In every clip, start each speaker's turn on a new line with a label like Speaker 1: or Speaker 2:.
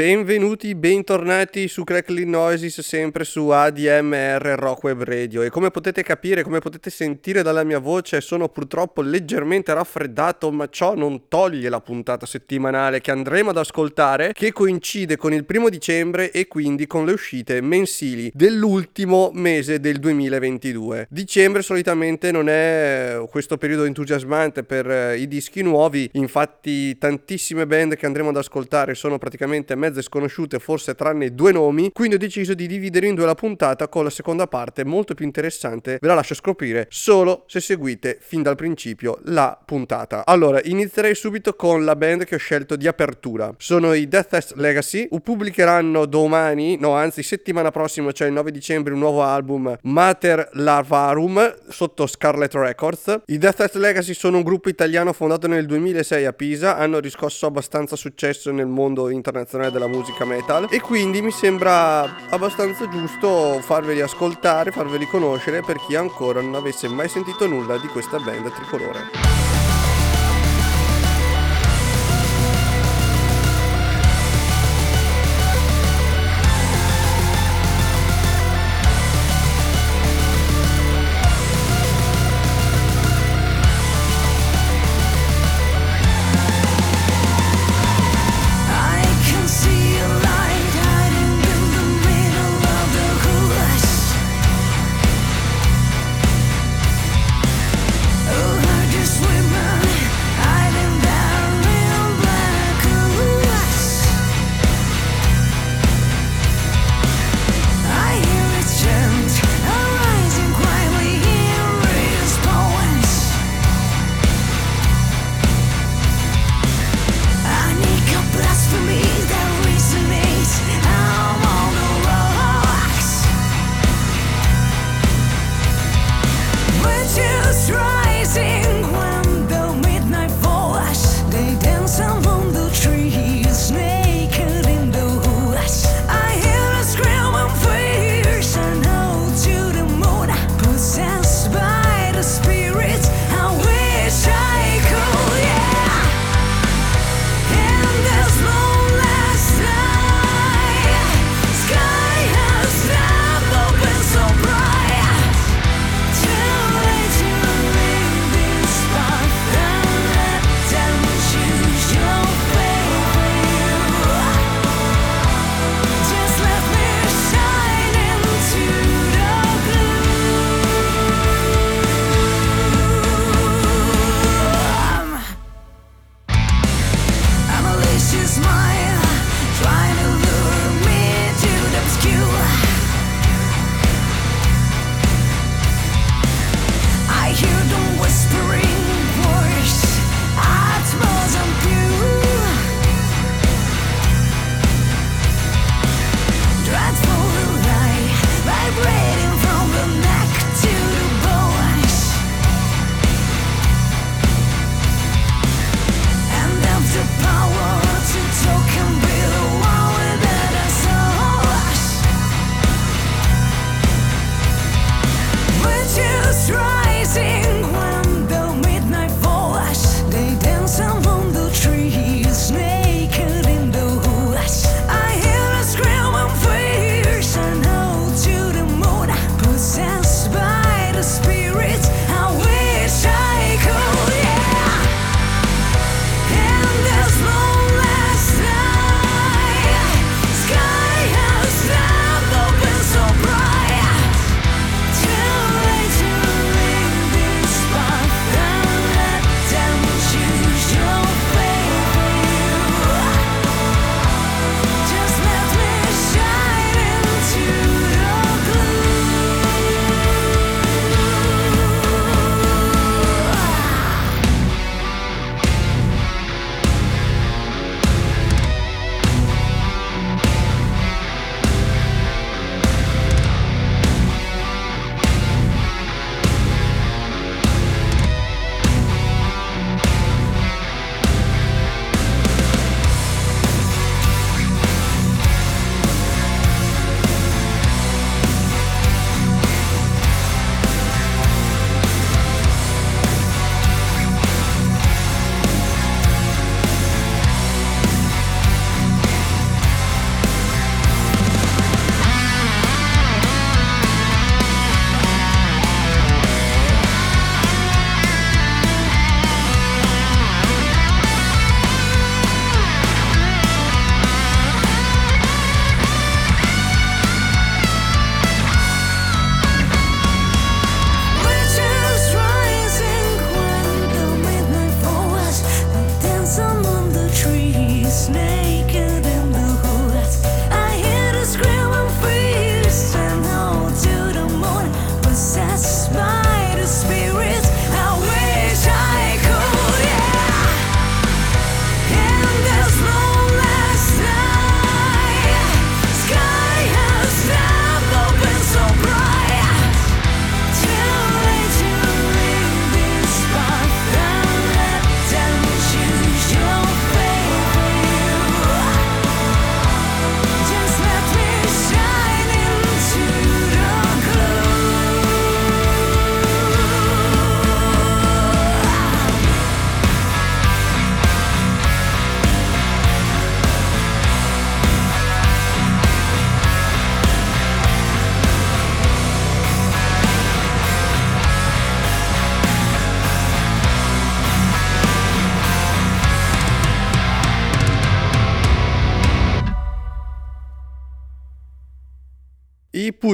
Speaker 1: Benvenuti, bentornati su Crackling Noises, sempre su ADMR Rock Web Radio. E come potete capire, come potete sentire dalla mia voce, sono purtroppo leggermente raffreddato, ma ciò non toglie la puntata settimanale che andremo ad ascoltare, che coincide con il primo dicembre e quindi con le uscite mensili dell'ultimo mese del 2022. Dicembre solitamente non è questo periodo entusiasmante per eh, i dischi nuovi, infatti tantissime band che andremo ad ascoltare sono praticamente praticamente mezze sconosciute, forse tranne due nomi, quindi ho deciso di dividere in due la puntata con la seconda parte molto più interessante, ve la lascio scoprire solo se seguite fin dal principio la puntata. Allora, inizierei subito con la band che ho scelto di apertura. Sono i Death Legacy, pubblicheranno domani, no anzi settimana prossima, cioè il 9 dicembre, un nuovo album Mater Larvarum sotto Scarlet Records. I Death Legacy sono un gruppo italiano fondato nel 2006 a Pisa, hanno riscosso abbastanza successo nel mondo internazionale appassionati della musica metal e quindi mi sembra abbastanza giusto farveli ascoltare, farveli conoscere per chi ancora non avesse mai sentito nulla di questa band tricolore.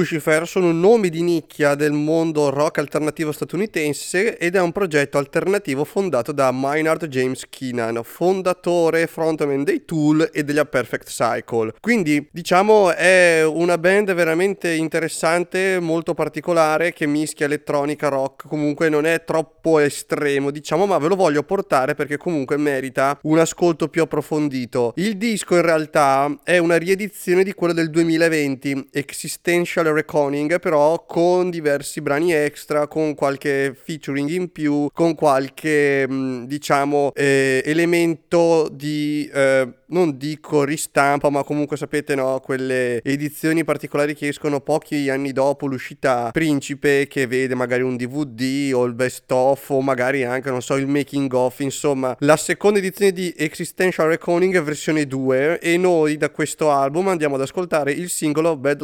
Speaker 2: I Pushifer sono nomi di nicchia del mondo rock alternativo statunitense ed è un progetto alternativo fondato da Maynard James Keenan, fondatore e frontman dei Tool e degli A Perfect Cycle. Quindi diciamo è una band veramente interessante, molto particolare che mischia elettronica rock, comunque non è troppo estremo diciamo ma ve lo voglio portare perché comunque merita un ascolto più approfondito. Il disco in realtà è una riedizione di quello del 2020, Existential Reckoning, però con diversi brani extra, con qualche featuring in più, con qualche mm, diciamo eh, elemento di eh, non dico ristampa, ma comunque sapete no, quelle edizioni particolari che escono pochi anni dopo l'uscita Principe che vede magari un DVD o il best of o magari anche non so il making of, insomma, la seconda edizione di Existential Reckoning versione 2 e noi da questo album andiamo ad ascoltare il singolo Bad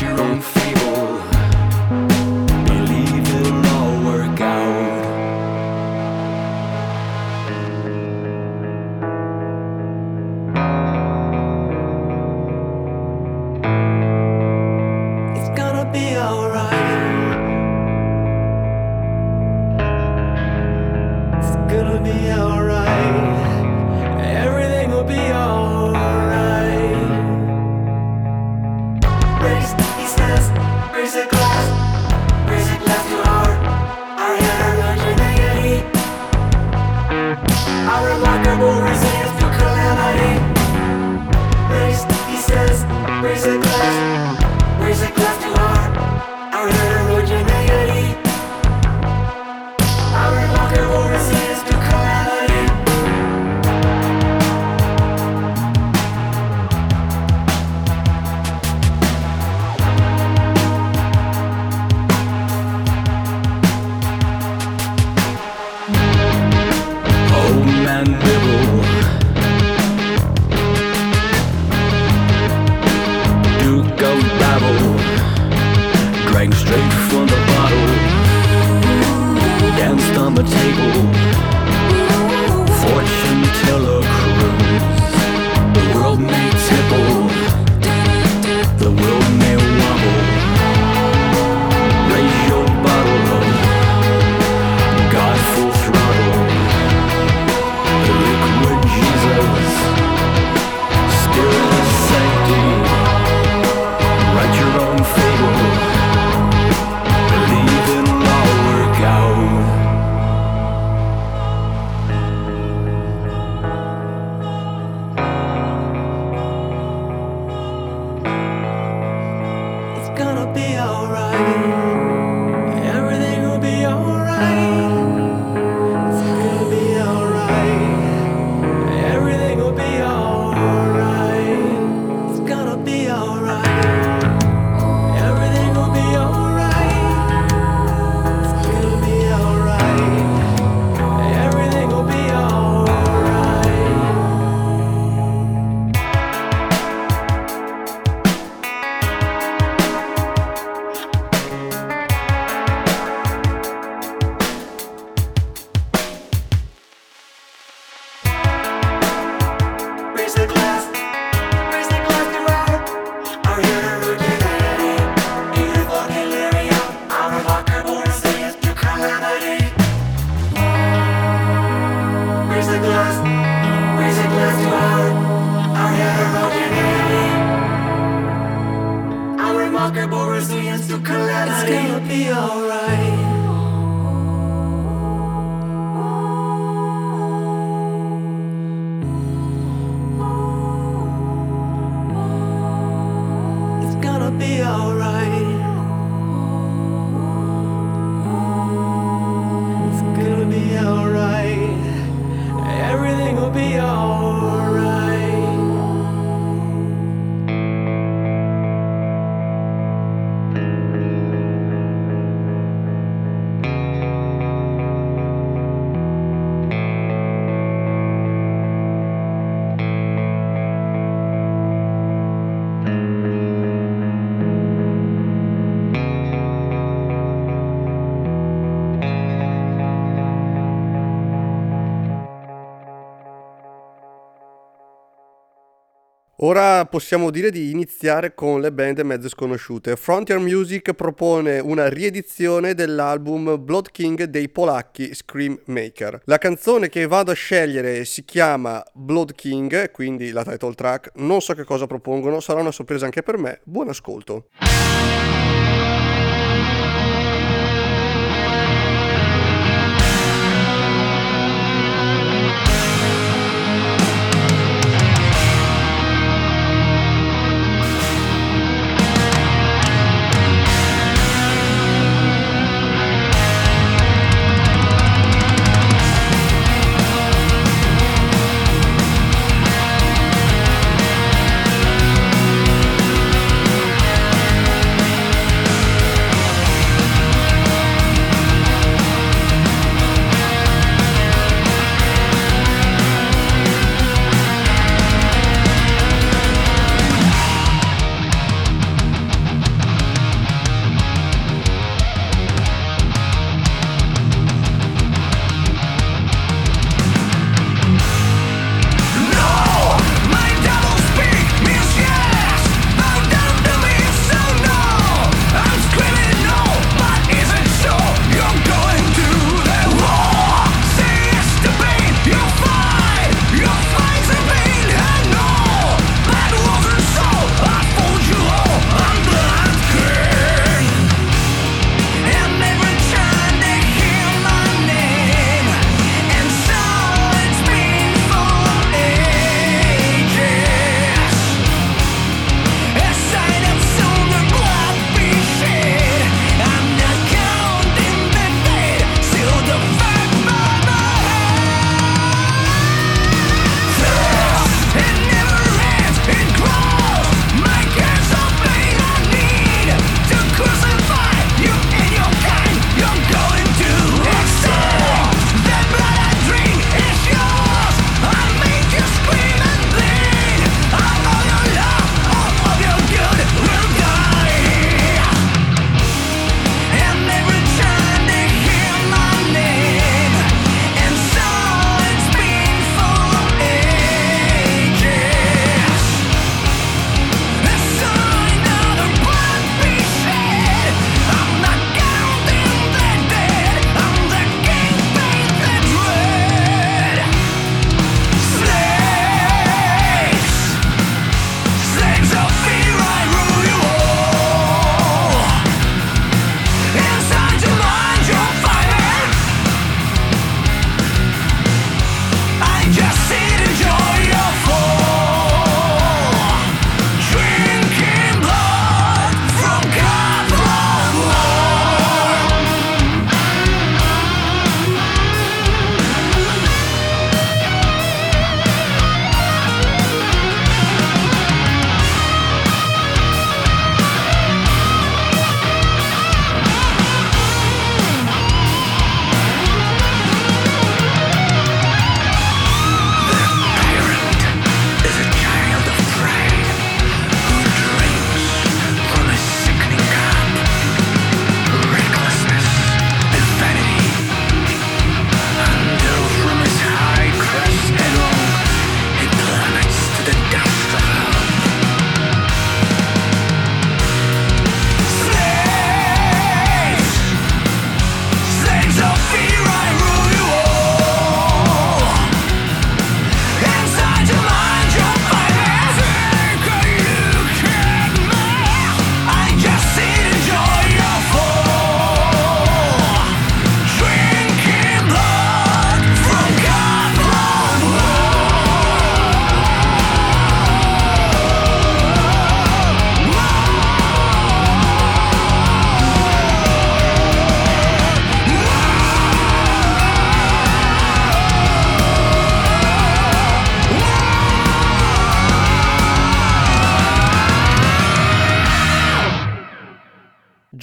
Speaker 2: your own It's gonna be alright. Ora possiamo dire di iniziare con le band mezzo sconosciute. Frontier Music propone una riedizione dell'album Blood King dei polacchi Scream Maker. La canzone che vado a scegliere si chiama Blood King, quindi la title track. Non so che cosa propongono, sarà una sorpresa anche per me. Buon ascolto.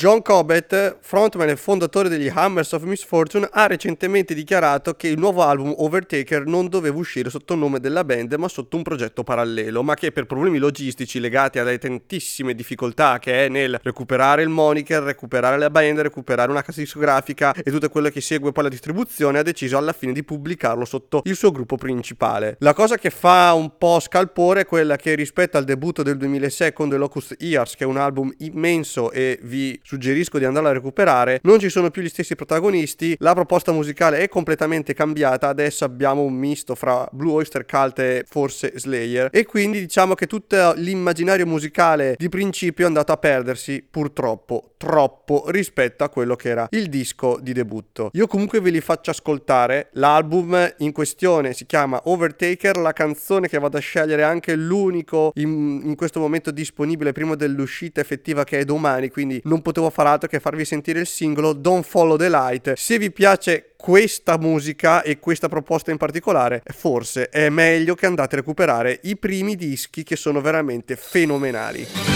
Speaker 2: John Cobbett, frontman e fondatore degli Hammers of Misfortune, ha recentemente dichiarato che il nuovo album Overtaker non doveva uscire sotto il nome della band ma sotto un progetto parallelo, ma che per problemi logistici legati alle tantissime difficoltà che è nel recuperare il moniker, recuperare la band, recuperare una casa discografica e tutto quello che segue poi la distribuzione, ha deciso alla fine di pubblicarlo sotto il suo gruppo principale. La cosa che fa un po' scalpore è quella che rispetto al debutto del 2006 con The Locust Years, che è un album immenso e vi suggerisco di andarlo a recuperare, non ci sono più gli stessi protagonisti, la proposta musicale è completamente cambiata, adesso abbiamo un misto fra Blue Oyster Cult e forse Slayer. E quindi diciamo che tutto l'immaginario musicale di principio è andato a perdersi purtroppo troppo rispetto a quello che era il disco di debutto. Io comunque ve li faccio ascoltare, l'album in questione si chiama Overtaker, la canzone che vado a scegliere è anche l'unico in, in questo momento disponibile prima dell'uscita effettiva che è domani, quindi non potevo fare altro che farvi sentire il singolo Don't Follow the Light. Se vi piace questa musica e questa proposta in particolare, forse è meglio che andate a recuperare i primi dischi che sono veramente fenomenali.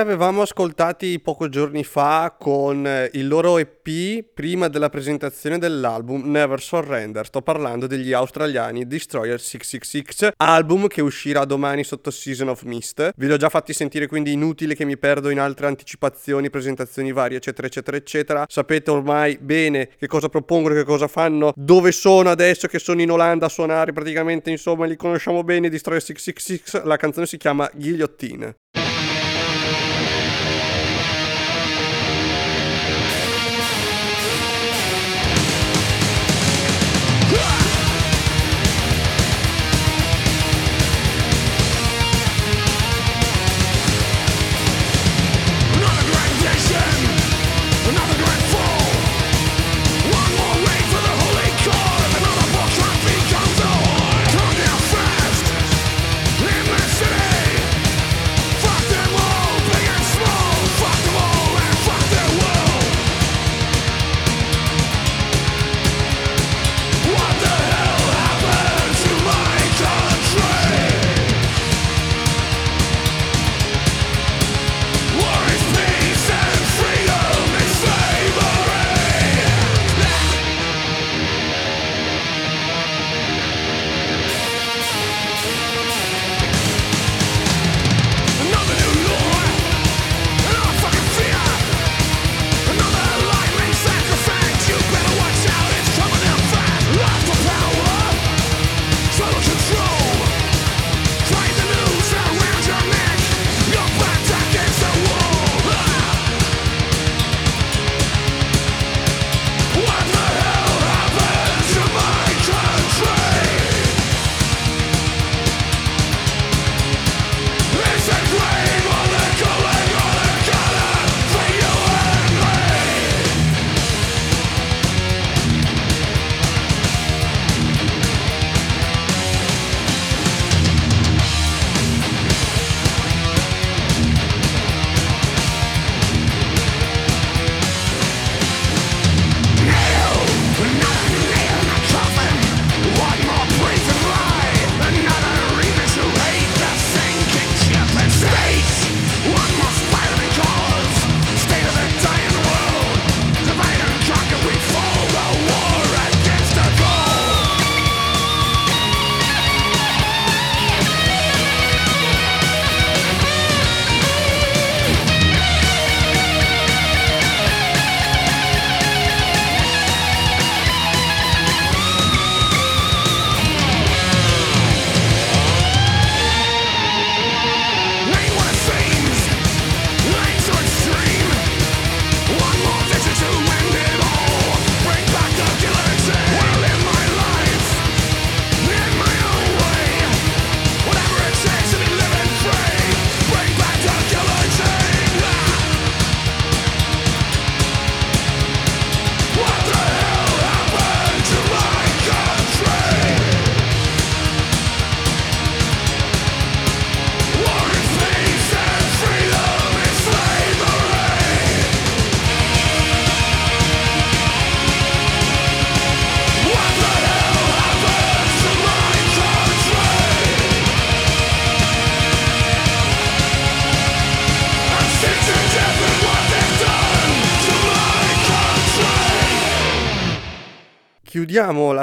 Speaker 3: Avevamo ascoltati pochi giorni fa con eh, il loro EP prima della presentazione dell'album Never Surrender. Sto parlando degli australiani Destroyer 666, album che uscirà domani sotto Season of Mist. Li ho già fatti sentire, quindi inutile che mi perdo in altre anticipazioni, presentazioni varie, eccetera, eccetera, eccetera. Sapete ormai bene che cosa propongono, che cosa fanno, dove sono adesso che sono in Olanda a suonare, praticamente, insomma, li conosciamo bene, Destroyer 666. La canzone si chiama Guillotine.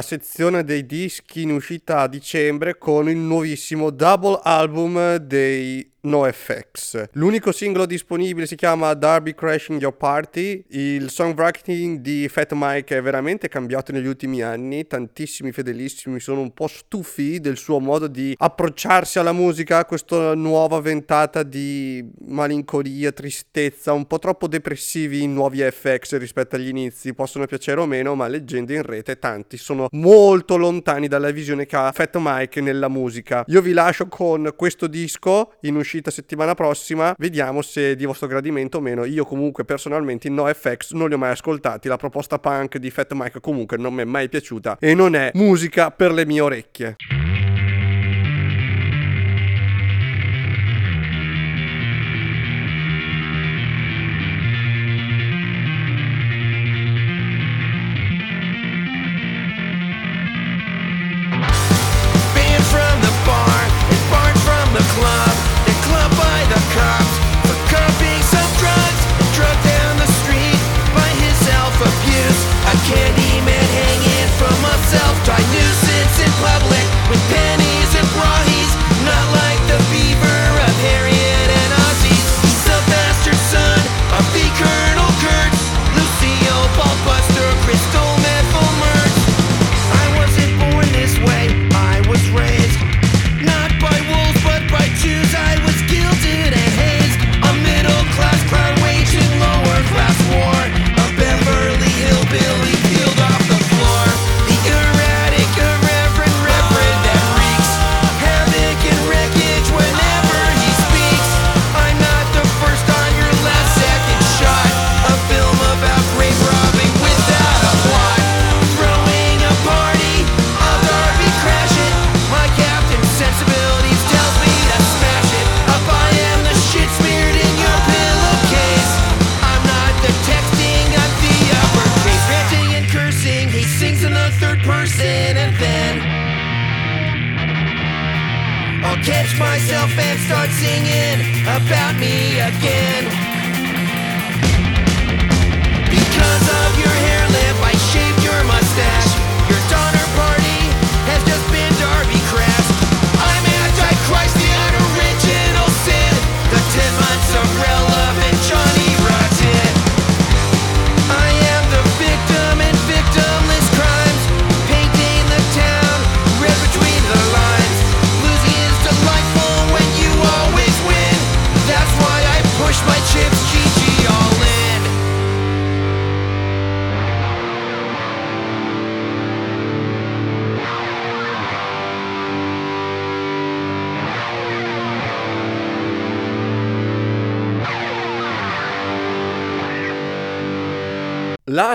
Speaker 3: Sezione dei dischi in uscita a dicembre con il nuovissimo double album dei NoFX. L'unico singolo disponibile si chiama Darby Crashing Your Party. Il songwriting di Fat Mike è veramente cambiato negli ultimi anni. Tantissimi fedelissimi sono un po' stufi del suo modo di approcciarsi alla musica, questa nuova ventata di malinconia, tristezza, un po' troppo depressivi i nuovi FX rispetto agli inizi. Possono piacere o meno, ma leggende in rete tanti sono molto lontani dalla visione che ha Fat Mike nella musica. Io vi lascio con questo disco in uscita settimana prossima. Vediamo se è di vostro gradimento o meno. Io comunque personalmente in NoFX non li ho mai ascoltati. La proposta punk di Fat Mike comunque non mi è mai piaciuta e non è musica per le mie orecchie.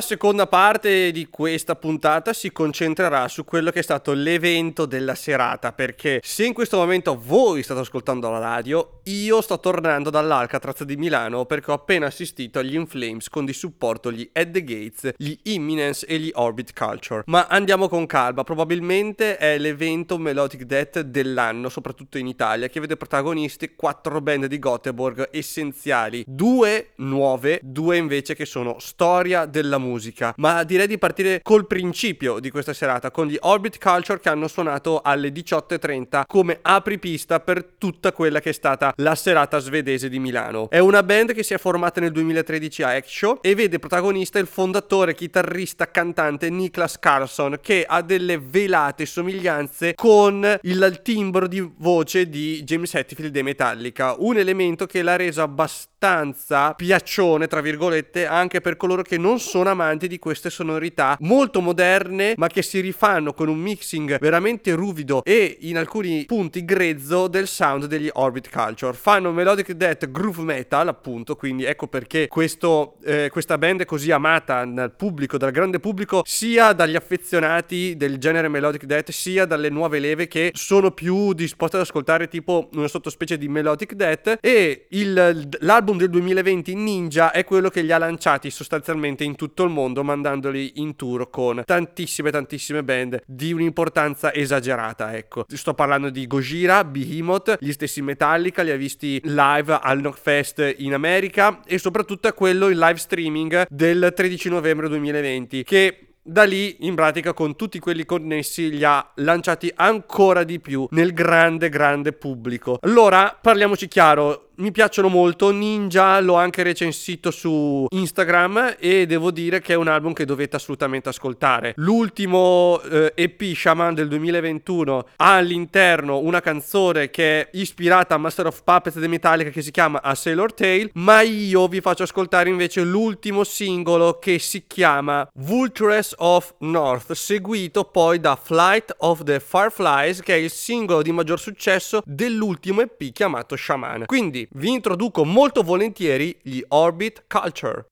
Speaker 2: Seconda parte di questa puntata si concentrerà su quello che è stato l'evento della serata, perché se in questo momento voi state ascoltando la radio, io sto tornando dall'Alcatraz di Milano perché ho appena assistito agli Inflames con di supporto gli At the Gates, gli Imminence e gli Orbit Culture. Ma andiamo con calma, probabilmente è l'evento Melodic Death dell'anno, soprattutto in Italia, che vede protagonisti quattro band di Göteborg essenziali, due nuove, due invece che sono storia della musica. Ma direi di partire col principio di questa serata, con gli Orbit Culture che hanno suonato alle 18.30 come apripista per tutta quella che è stata la serata svedese di Milano. È una band che si è formata nel 2013 a Exo e vede protagonista il fondatore, chitarrista, cantante Niklas Carlson che ha delle velate somiglianze con il timbro di voce di James Hetfield dei Metallica, un elemento che l'ha reso abbastanza piaccione, tra virgolette, anche per coloro che non sono amanti di queste sonorità molto moderne, ma che si rifanno con un mixing veramente ruvido e in alcuni punti grezzo del sound degli Orbit Culture. Fanno melodic death groove metal, appunto, quindi ecco perché questo, eh, questa band è così amata dal pubblico, dal grande pubblico, sia dagli affezionati del genere melodic death, sia dalle nuove leve che sono più disposte ad ascoltare tipo una sottospecie di melodic death e il, l'album del 2020 Ninja è quello che li ha lanciati sostanzialmente in tutto il mondo mandandoli in tour con tantissime tantissime band di un'importanza esagerata ecco. Sto parlando di Gojira, Behemoth gli stessi Metallica li ha visti live al Knockfest in America e soprattutto quello in live streaming del 13 novembre 2020 che da lì, in pratica, con tutti quelli connessi, li ha lanciati ancora di più nel grande, grande pubblico. Allora, parliamoci chiaro. Mi piacciono molto, Ninja l'ho anche recensito su Instagram e devo dire che è un album che dovete assolutamente ascoltare. L'ultimo eh, EP Shaman del 2021 ha all'interno una canzone che è ispirata a Master of Puppets di Metallica che si chiama A Sailor Tale, ma io vi faccio ascoltare invece l'ultimo singolo che si chiama Vultures of North, seguito poi da Flight of the Fireflies, che è il singolo di maggior successo dell'ultimo EP chiamato Shaman. Quindi vi introduco molto volentieri gli Orbit Culture.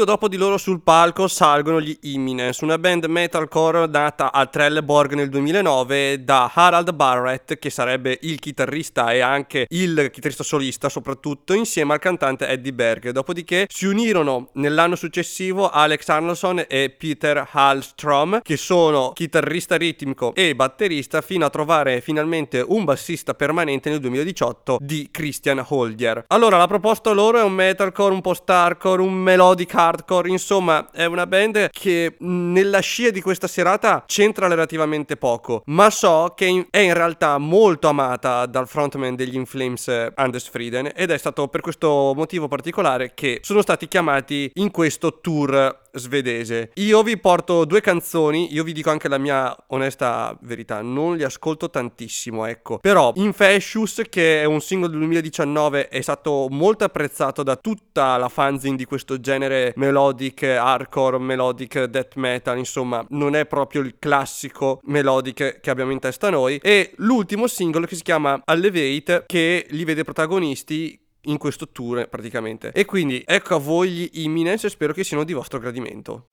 Speaker 2: Subito dopo di loro sul palco salgono gli Imminence, una band metalcore nata a Trelleborg nel 2009 da Harald Barrett, che sarebbe il chitarrista e anche il chitarrista solista soprattutto, insieme al cantante Eddie Berg. Dopodiché si unirono nell'anno successivo Alex Arnoldson e Peter Hallstrom, che sono chitarrista ritmico e batterista, fino a trovare finalmente un bassista permanente nel 2018 di Christian Holdier. Allora, la proposta loro è un metalcore, un post-hardcore, un melodico melodic hardcore, insomma è una band che nella scia di questa serata c'entra relativamente poco, ma so che è in realtà molto amata dal frontman degli Inflames eh, Anders Frieden ed è stato per questo motivo particolare che sono stati chiamati in questo tour svedese. Io vi porto due canzoni, io vi dico anche la mia onesta verità, non li ascolto tantissimo, ecco. Però Infectious, che è un singolo del 2019, è stato molto apprezzato da tutta la fanzine di questo genere melodic hardcore, melodic death metal, insomma, non è proprio il classico melodic che abbiamo in testa noi. E l'ultimo singolo che si chiama Allevate, che li vede protagonisti in questo tour praticamente. E quindi ecco a voi gli Imminence e spero che siano di vostro gradimento.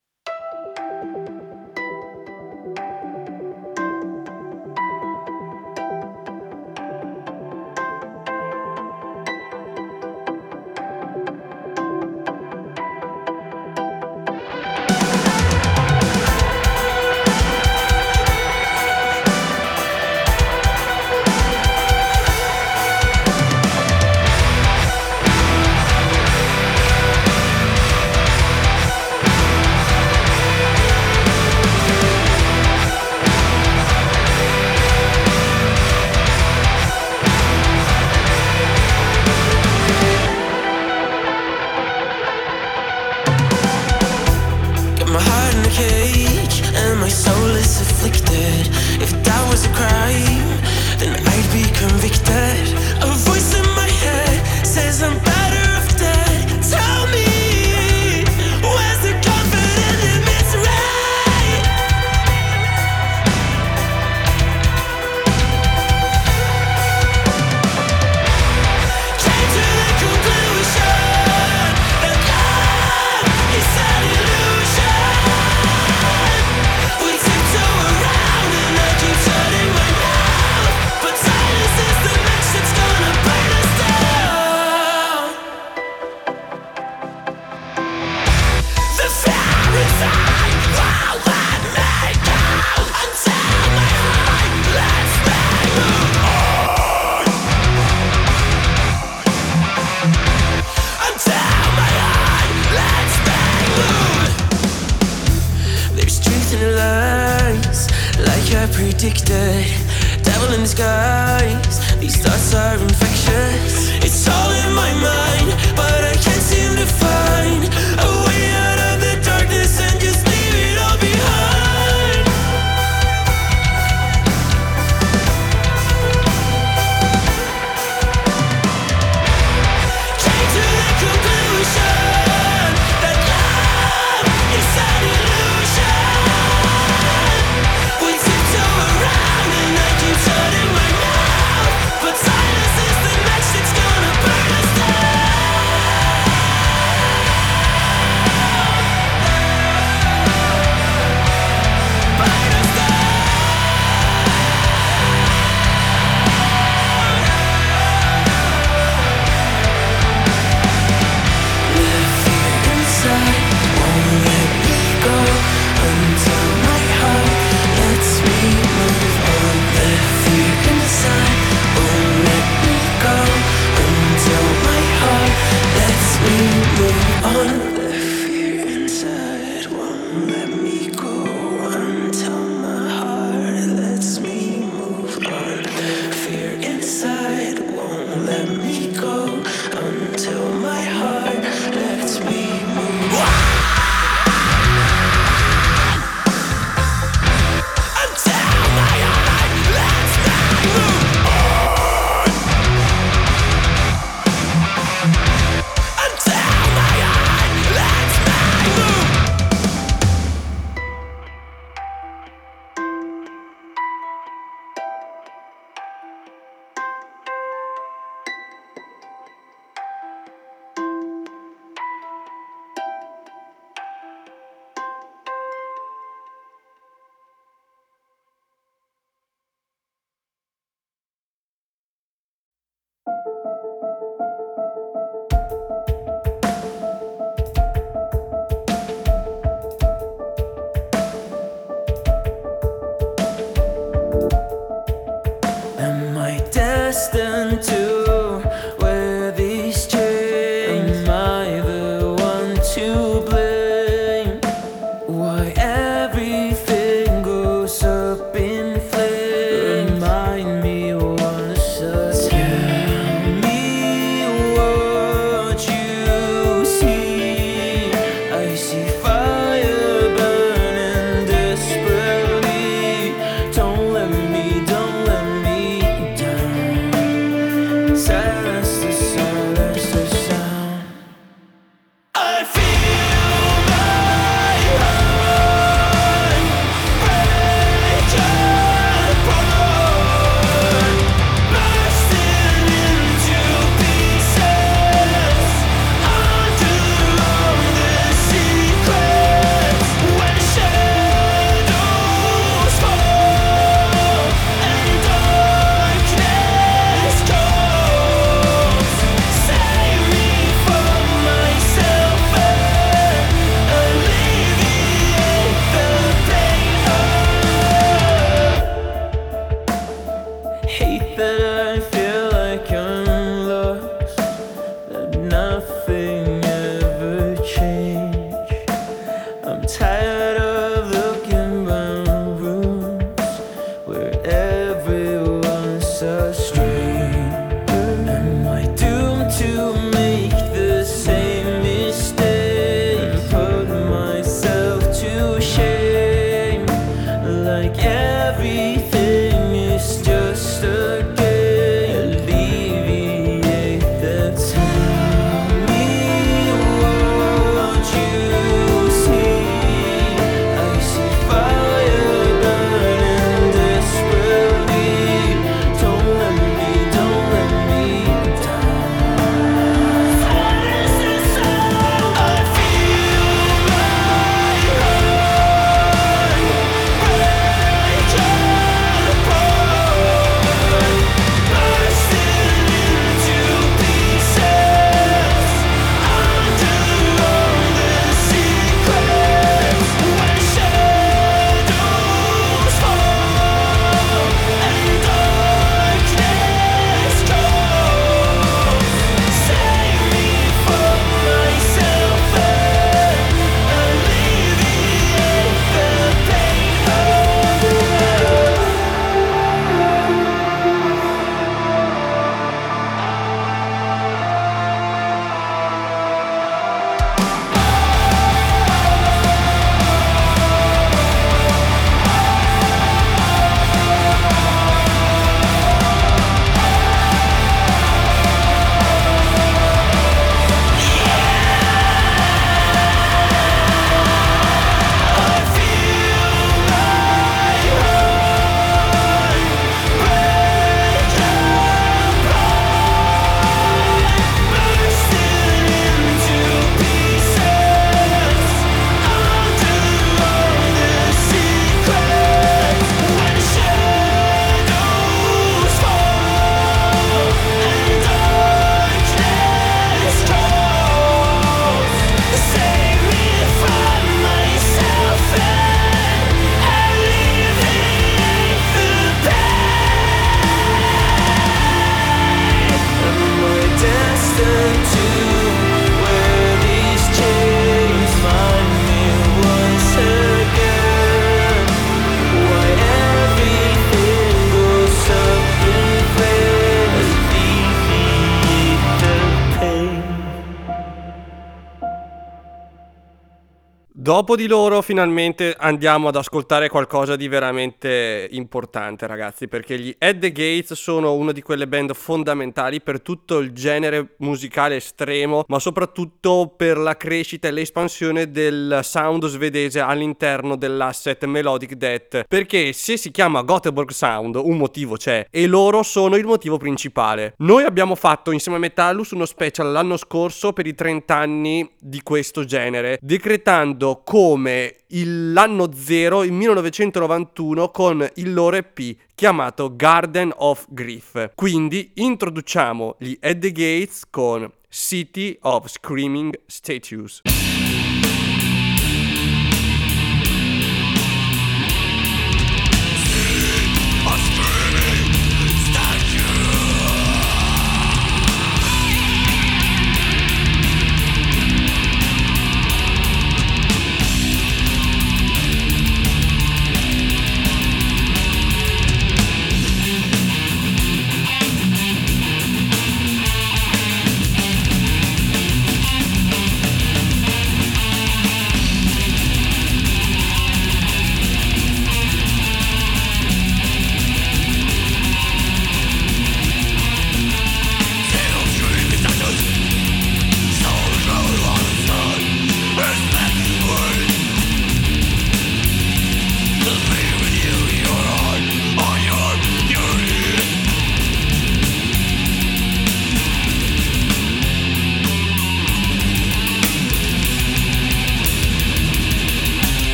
Speaker 2: Dopo di loro finalmente andiamo ad ascoltare qualcosa di veramente importante ragazzi perché gli Ed the Gates sono una di quelle band fondamentali per tutto il genere musicale estremo ma soprattutto per la crescita e l'espansione del sound svedese all'interno dell'asset Melodic Death perché se si chiama Göteborg Sound un motivo c'è e loro sono il motivo principale. Noi abbiamo fatto insieme a Metallus uno special l'anno scorso per i 30 anni di questo genere decretando come il, l'anno zero, il 1991, con il loro EP chiamato Garden of Grief. Quindi introduciamo gli Ed the Gates con City of Screaming Statues.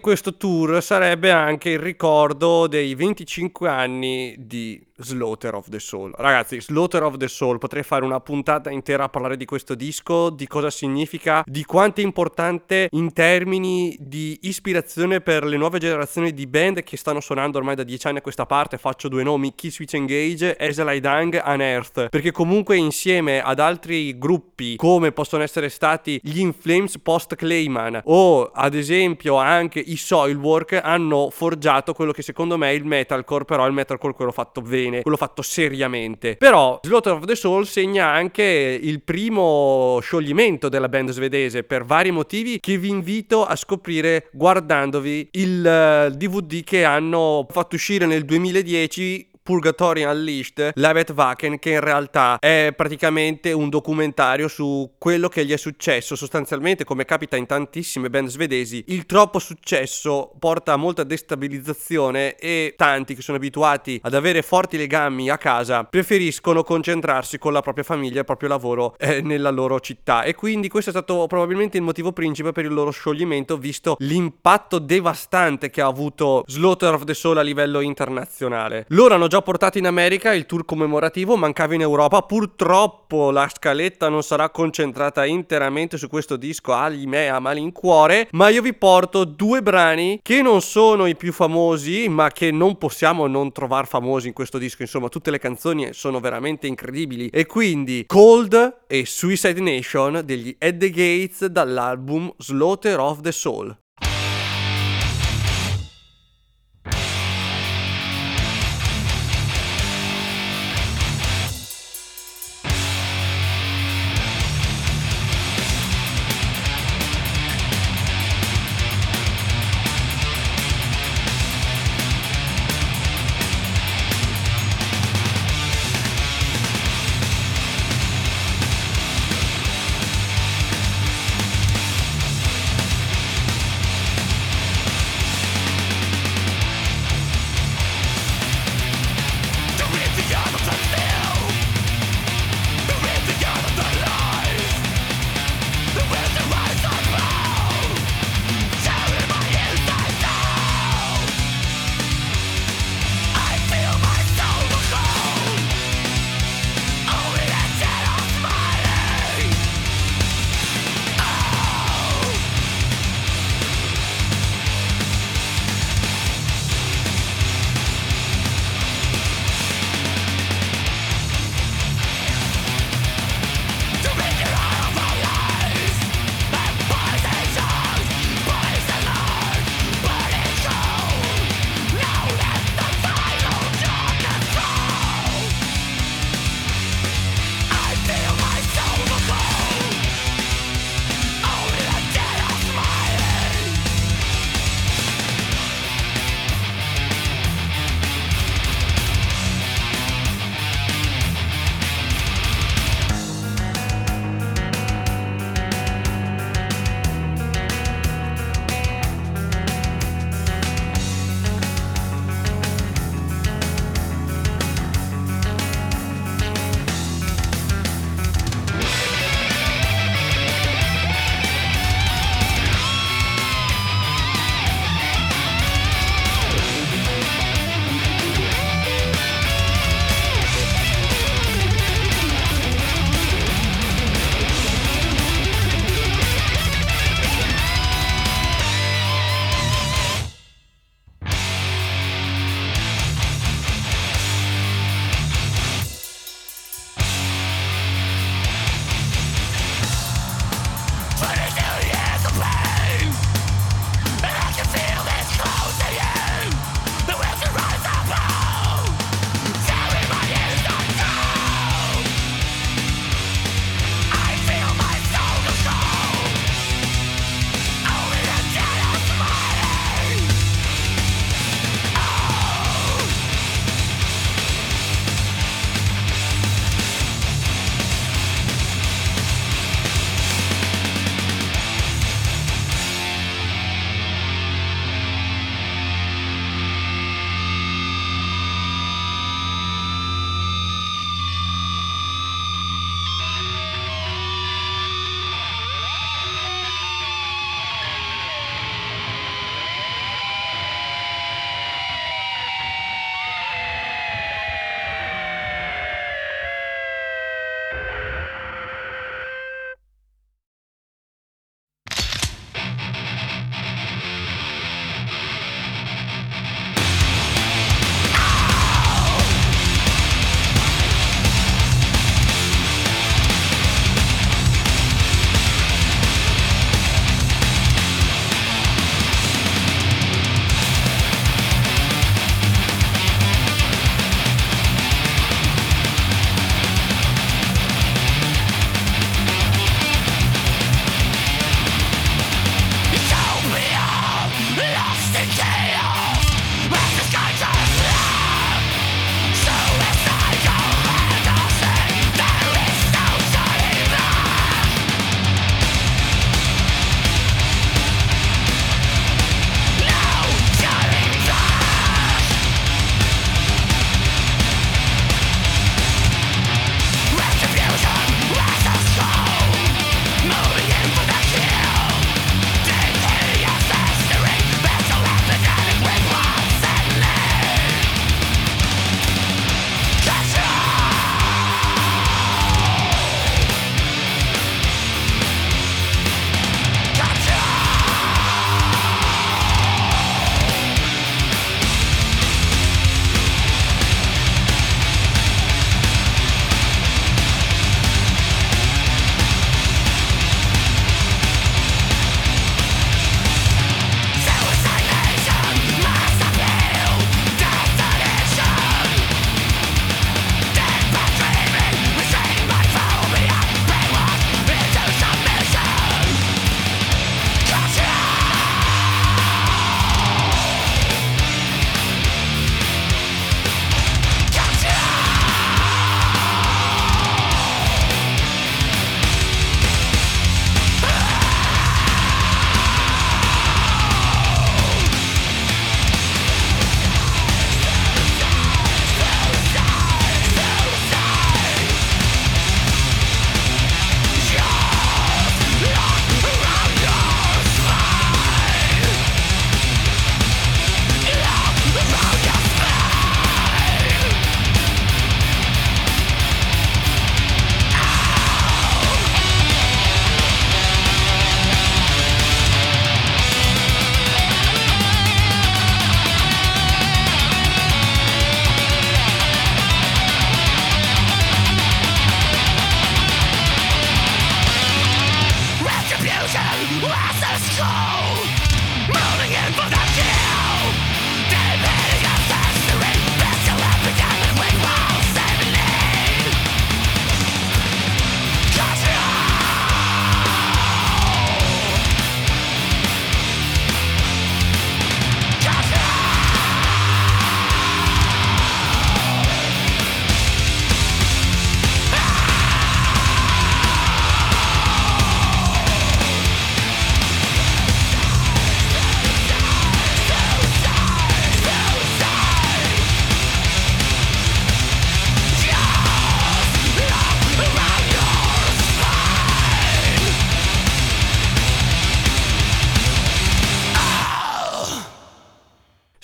Speaker 2: Questo tour sarebbe anche il ricordo dei 25 anni di Slaughter of the Soul. Ragazzi, Slaughter of the Soul, potrei fare una puntata intera a parlare di questo disco, di cosa significa, di quanto è importante in termini di ispirazione per le nuove generazioni di band che stanno suonando ormai da dieci anni a questa parte. Faccio due nomi, Key Switch Engage, Ezel Dang, Unearth, perché comunque insieme ad altri gruppi come possono essere stati gli Inflames post Clayman o ad esempio anche i Soilwork hanno forgiato quello che secondo me è il metalcore, però il metalcore quello fatto bene bene, quello fatto seriamente. Però Slaughter of the Soul segna anche il primo scioglimento della band svedese per vari motivi che vi invito a scoprire guardandovi il DVD eh, che hanno fatto uscire nel 2010 Purgatory Unleashed, Levet Waken, che in realtà è praticamente un documentario su quello che gli è successo. Sostanzialmente, come capita in tantissime band svedesi, il troppo successo porta a molta destabilizzazione e tanti che sono abituati ad avere forti legami a casa preferiscono concentrarsi con la propria famiglia e il proprio lavoro eh, nella loro città. E quindi questo è stato probabilmente il motivo principe per il loro scioglimento, visto l'impatto devastante che ha avuto Slaughter of the Soul a livello internazionale. Loro hanno già portato in America il tour commemorativo, mancava in Europa. Purtroppo la scaletta non sarà concentrata interamente su questo disco, ahimè, a malincuore. Ma io vi porto due brani che non sono i più famosi, ma che non possiamo non trovare famosi in questo disco. Insomma, tutte le canzoni sono veramente incredibili. E quindi Cold e Suicide Nation degli At the Gates dall'album Slaughter of the Soul.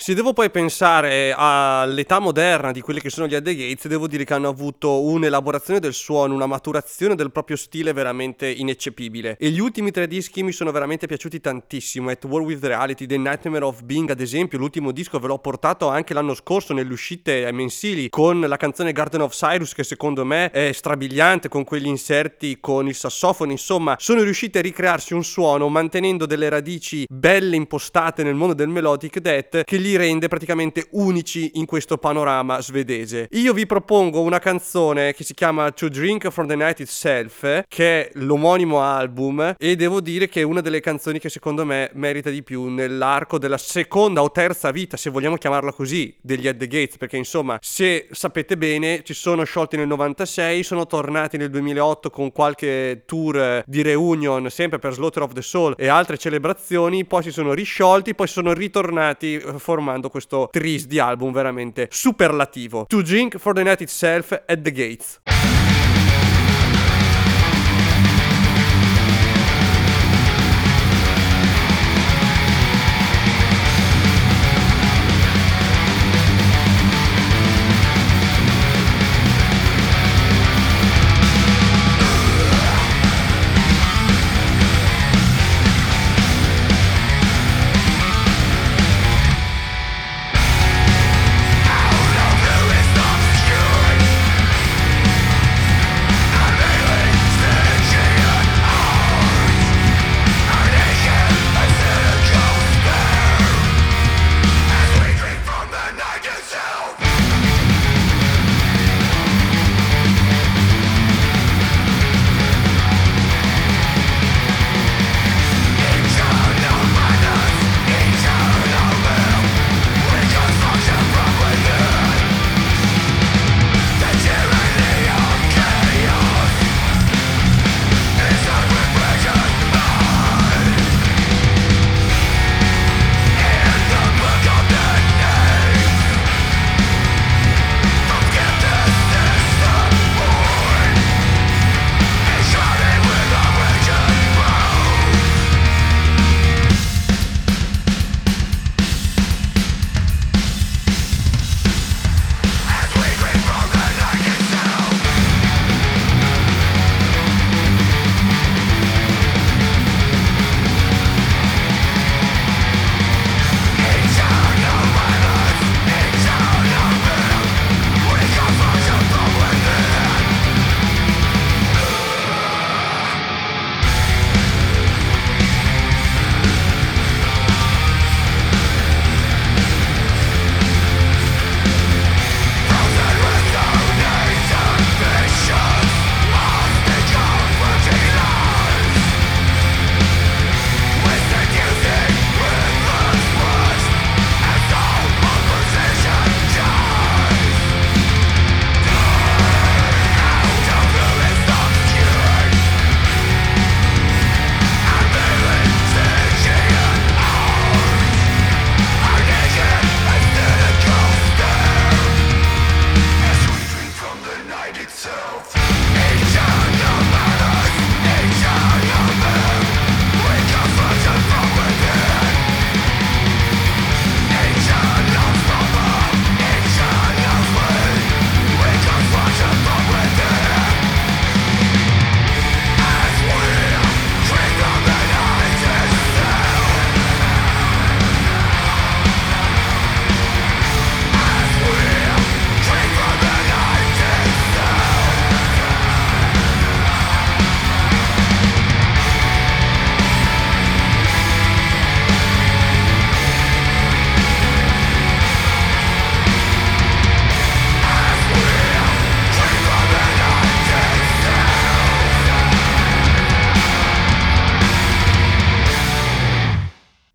Speaker 2: Se devo poi pensare all'età moderna di quelli che sono gli At The Gates, devo dire che hanno avuto un'elaborazione del suono, una maturazione del proprio stile veramente ineccepibile. E gli ultimi tre dischi mi sono veramente piaciuti tantissimo. At War with Reality, The Nightmare of Being, ad esempio, l'ultimo disco ve l'ho portato anche l'anno scorso nelle uscite mensili con la canzone Garden of Cyrus, che secondo me è strabiliante con quegli inserti con il sassofono. Insomma, sono riusciti a ricrearsi un suono mantenendo delle radici belle impostate nel mondo del melodic death che li rende praticamente unici in questo panorama svedese. Io vi propongo una canzone che si chiama To Drink from the Night Itself, che è l'omonimo album, e devo dire che è una delle canzoni che secondo me merita di più nell'arco della seconda o terza vita, se vogliamo chiamarla così, degli At The Gates, perché insomma, se sapete bene, ci sono sciolti nel 96, sono tornati nel 2008 con qualche tour di reunion, sempre per Slaughter of the Soul e altre celebrazioni, poi si sono risciolti, poi sono ritornati eh, formando questo tris di album veramente superlativo. To Drink for the Night Itself at the Gates.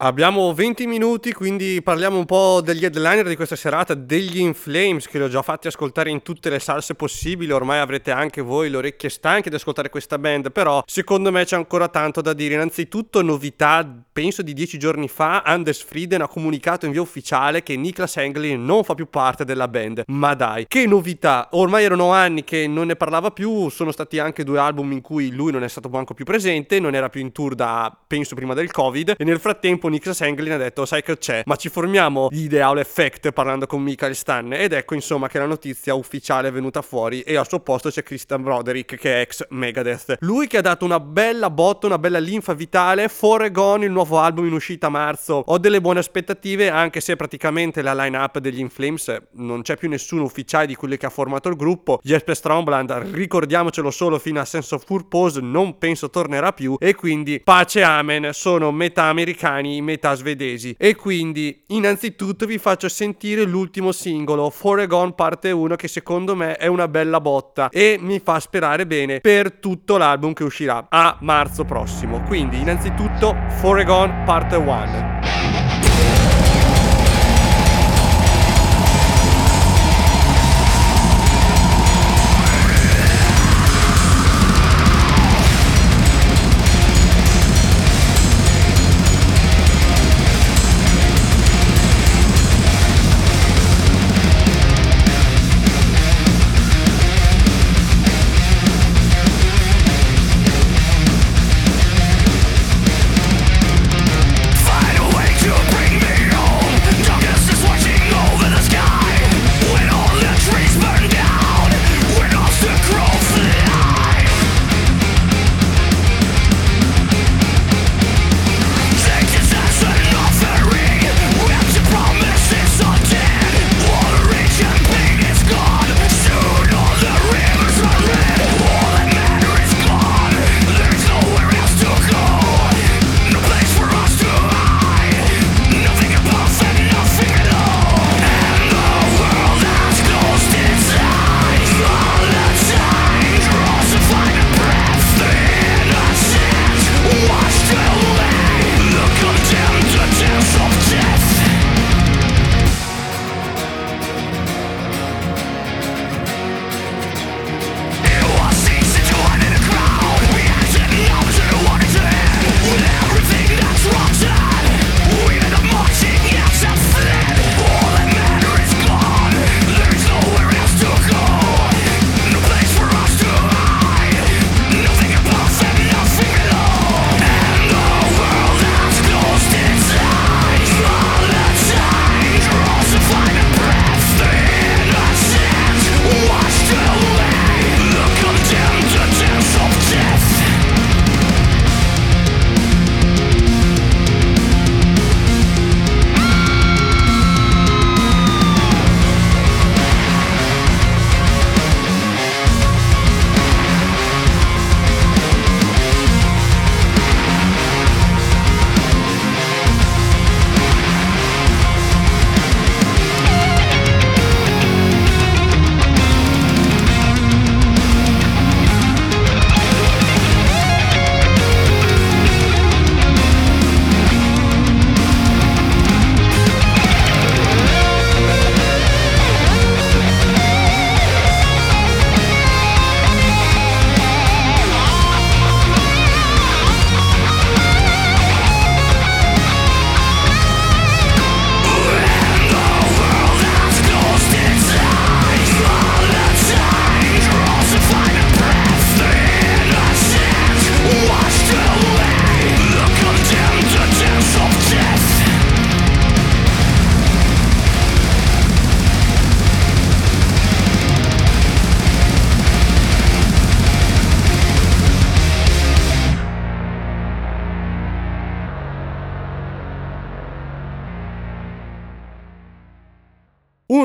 Speaker 2: Abbiamo 20 minuti, quindi parliamo un po' degli headliner di questa serata, degli In Flames, che li ho già fatti ascoltare in tutte le salse possibili, ormai avrete anche voi le orecchie stanche di ascoltare questa band, però secondo me c'è ancora tanto da dire. Innanzitutto novità, penso di 10 giorni fa, Anders Frieden ha comunicato in via ufficiale che Niklas Englin non fa più parte della band. Ma dai, che novità! Ormai erano anni che non ne parlava più, sono stati anche due album in cui lui non è stato manco più presente, non era più in tour da penso prima del Covid e nel frattempo
Speaker 3: Nix Anglin ha detto sai che c'è, ma ci formiamo gli Ideal Effect parlando con Michael Stan ed ecco insomma che la notizia ufficiale è venuta fuori e al suo posto c'è Christian Broderick che è ex Megadeth. Lui che ha dato una bella botta, una bella linfa vitale, Foregon, il nuovo album in uscita a marzo. Ho delle buone aspettative anche se praticamente la line-up degli Inflames non c'è più nessuno ufficiale di quelli che ha formato il gruppo. Jesper Stromland, ricordiamocelo solo fino a Sense of Purpose, non penso tornerà più e quindi pace amen, sono metà americani, metà svedesi. E quindi innanzitutto vi faccio sentire l'ultimo singolo, Foregon parte 1 che secondo me è una bella botta e mi fa sperare bene per tutto l'album che uscirà a marzo prossimo. Quindi innanzitutto Foregon parte 1.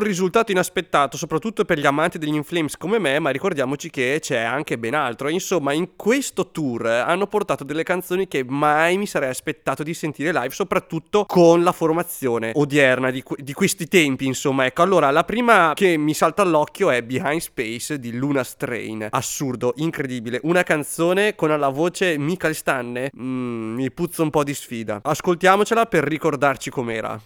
Speaker 3: Risultato inaspettato, soprattutto per gli amanti degli Inflames come me, ma ricordiamoci che c'è anche ben altro. Insomma, in questo tour hanno portato delle canzoni che mai mi sarei aspettato di sentire live, soprattutto con la formazione odierna di, di questi tempi. Insomma, ecco, allora la prima che mi salta all'occhio è Behind Space di Luna Strain. Assurdo, incredibile. Una canzone con alla voce Michael Stanne. Mm, mi puzza un po' di sfida. Ascoltiamocela per ricordarci com'era.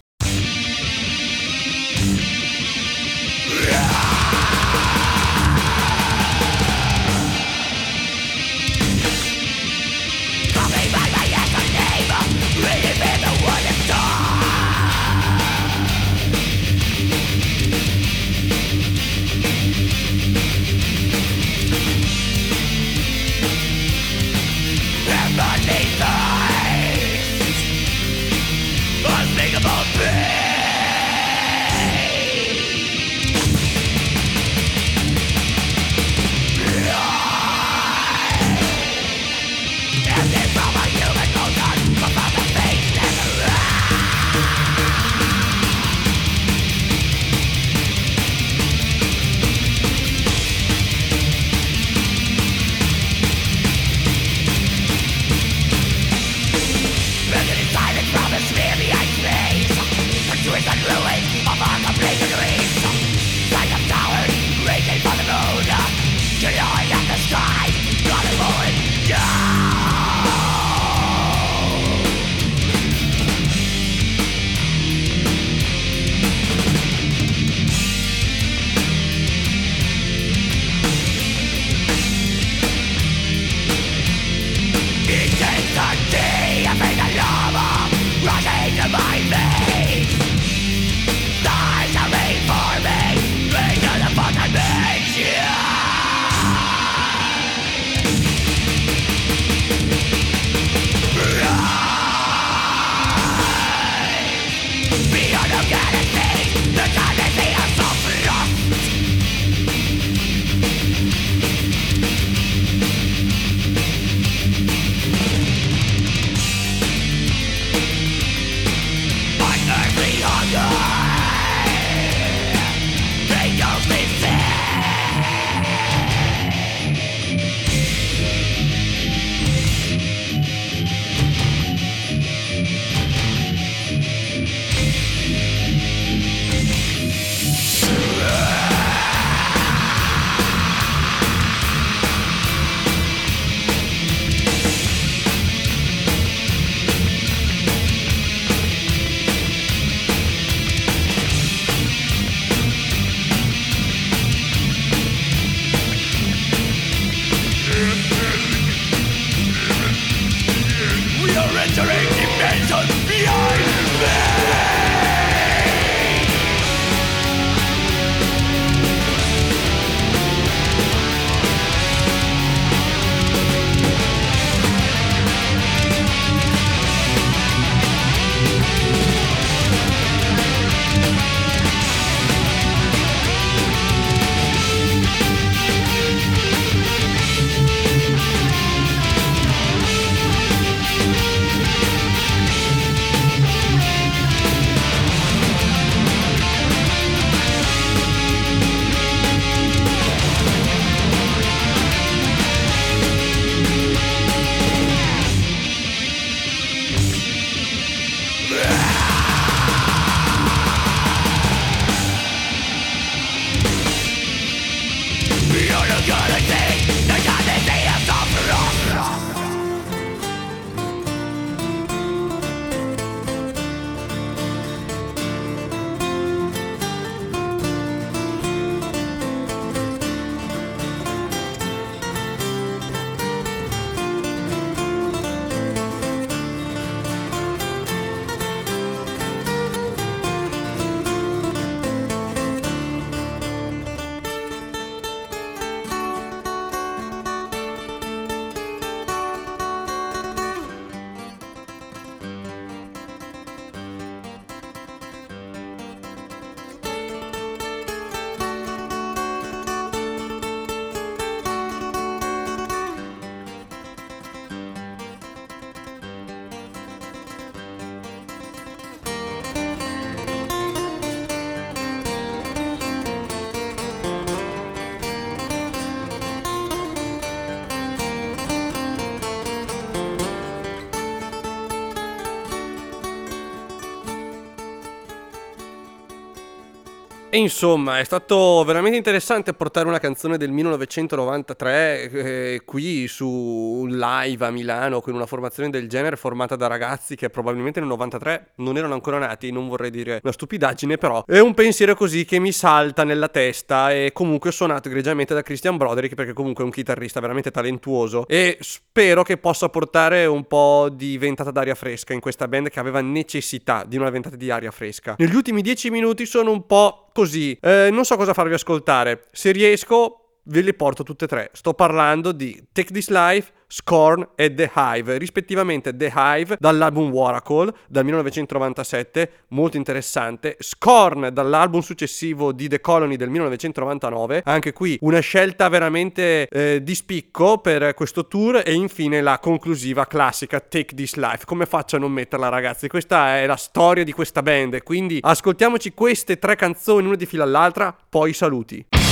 Speaker 2: E insomma, è stato veramente interessante portare una canzone del 1993 eh, qui su un live a Milano con una formazione del genere formata da ragazzi che probabilmente nel 93 non erano ancora nati, non vorrei dire una stupidaggine, però è un pensiero così che mi salta nella testa e comunque suonato egregiamente da Christian Broderick perché comunque è un chitarrista veramente talentuoso e spero che possa portare un po' di ventata d'aria fresca in questa band che aveva necessità di una ventata di aria fresca. Negli ultimi dieci minuti sono un po' così. Eh, non so cosa farvi ascoltare. Se riesco, ve li porto tutte e tre. Sto parlando di Take This Life, Scorn e The Hive, rispettivamente The Hive dall'album Oracle dal 1997, molto interessante, Scorn dall'album successivo di The Colony del 1999, anche qui una scelta veramente eh, di spicco per questo tour e infine la conclusiva classica Take This Life. Come faccio a non metterla ragazzi? Questa è la storia di questa band, quindi ascoltiamoci queste tre canzoni una di fila all'altra, poi saluti.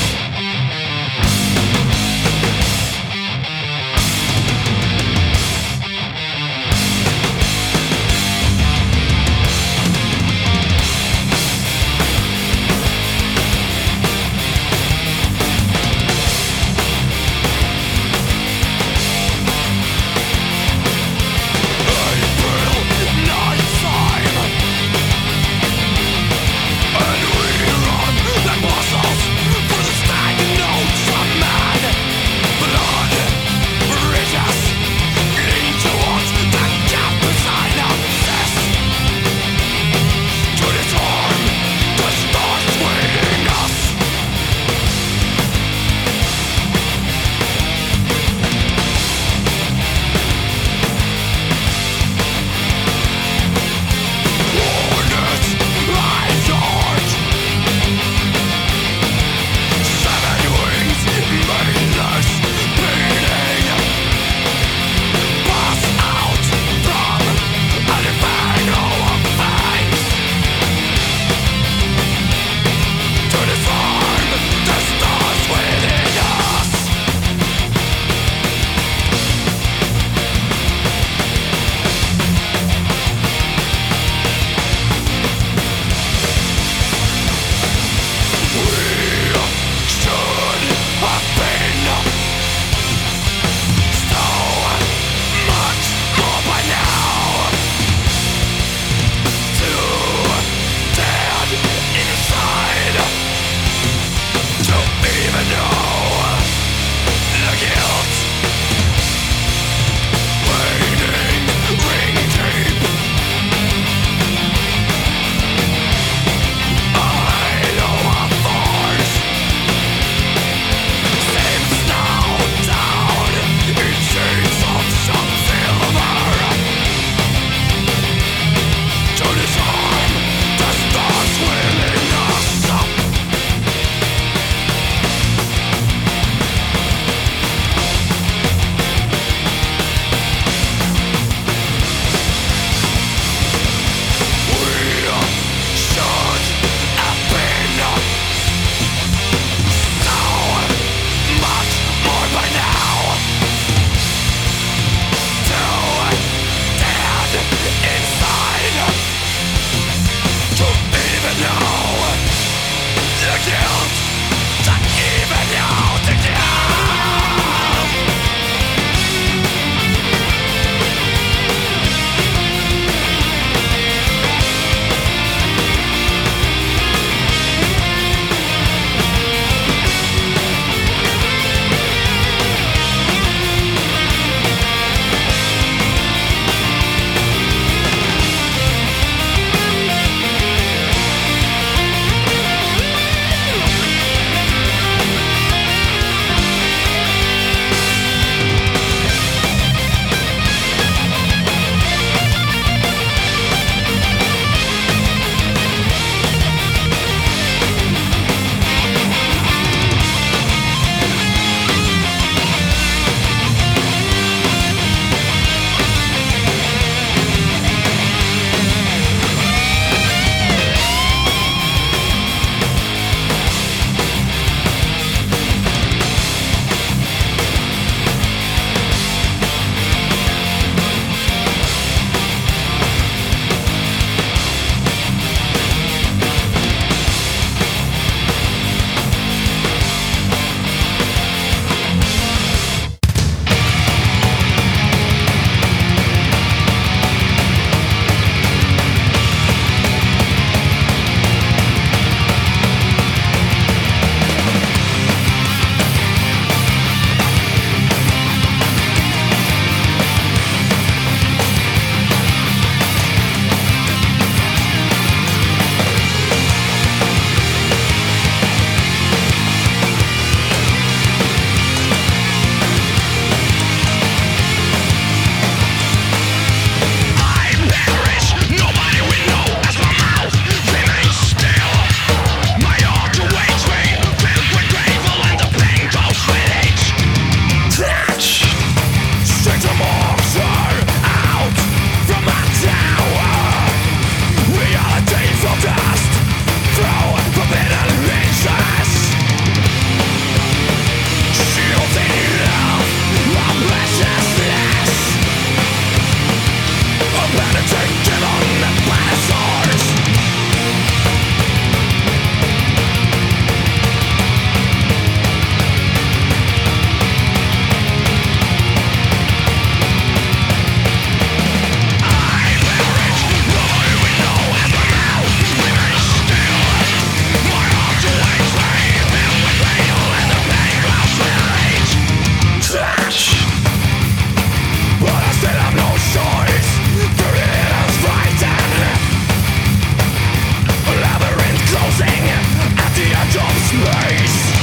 Speaker 4: face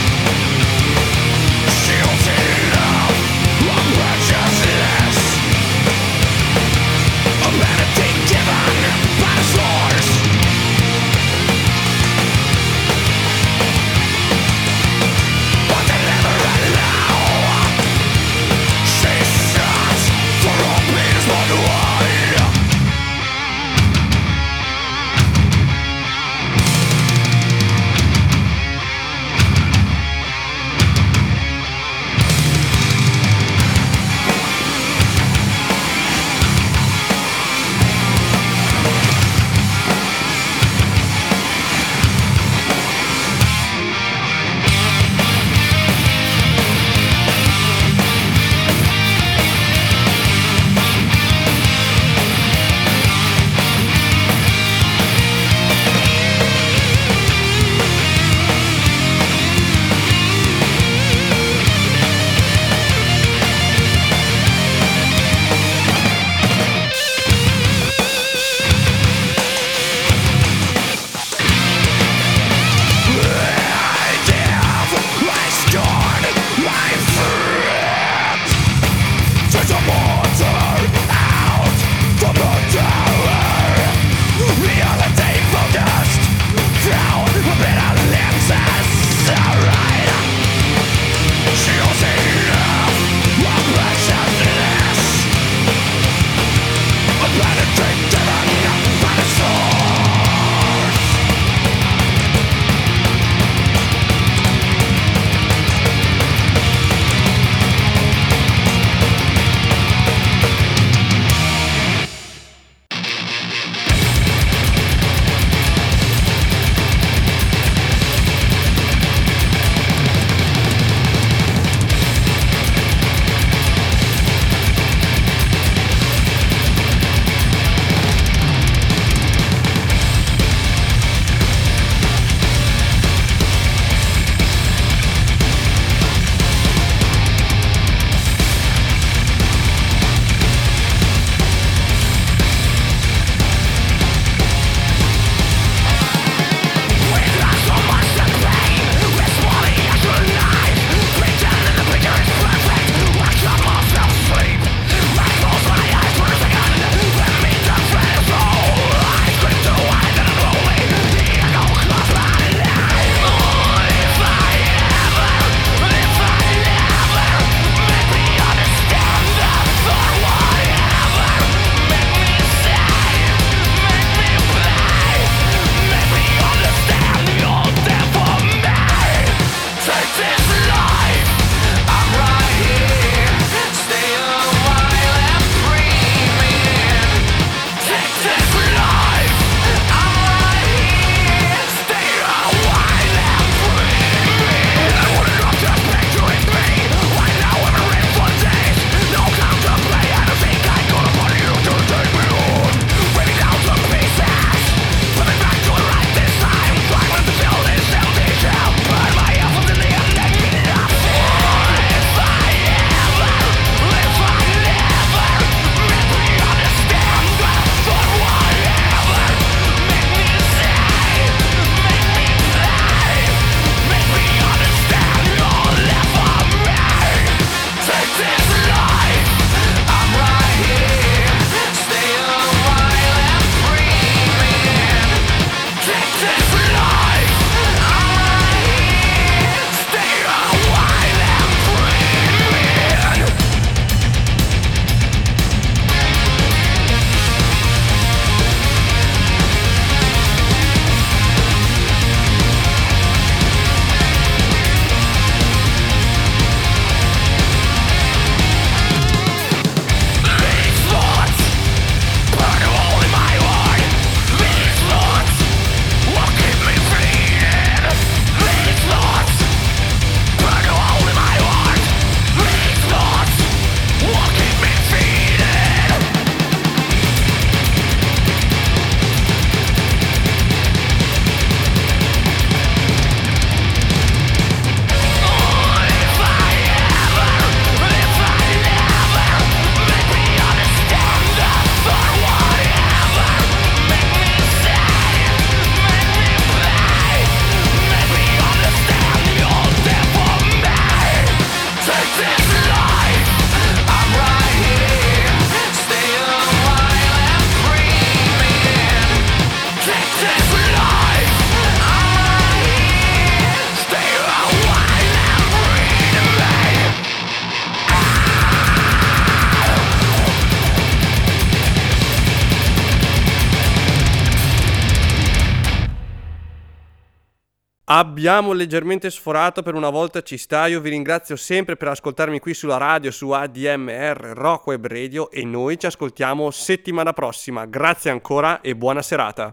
Speaker 2: Abbiamo leggermente sforato, per una volta ci sta. Io vi ringrazio sempre per ascoltarmi qui sulla radio su ADMR Rock Radio e noi ci ascoltiamo settimana prossima. Grazie ancora e buona serata.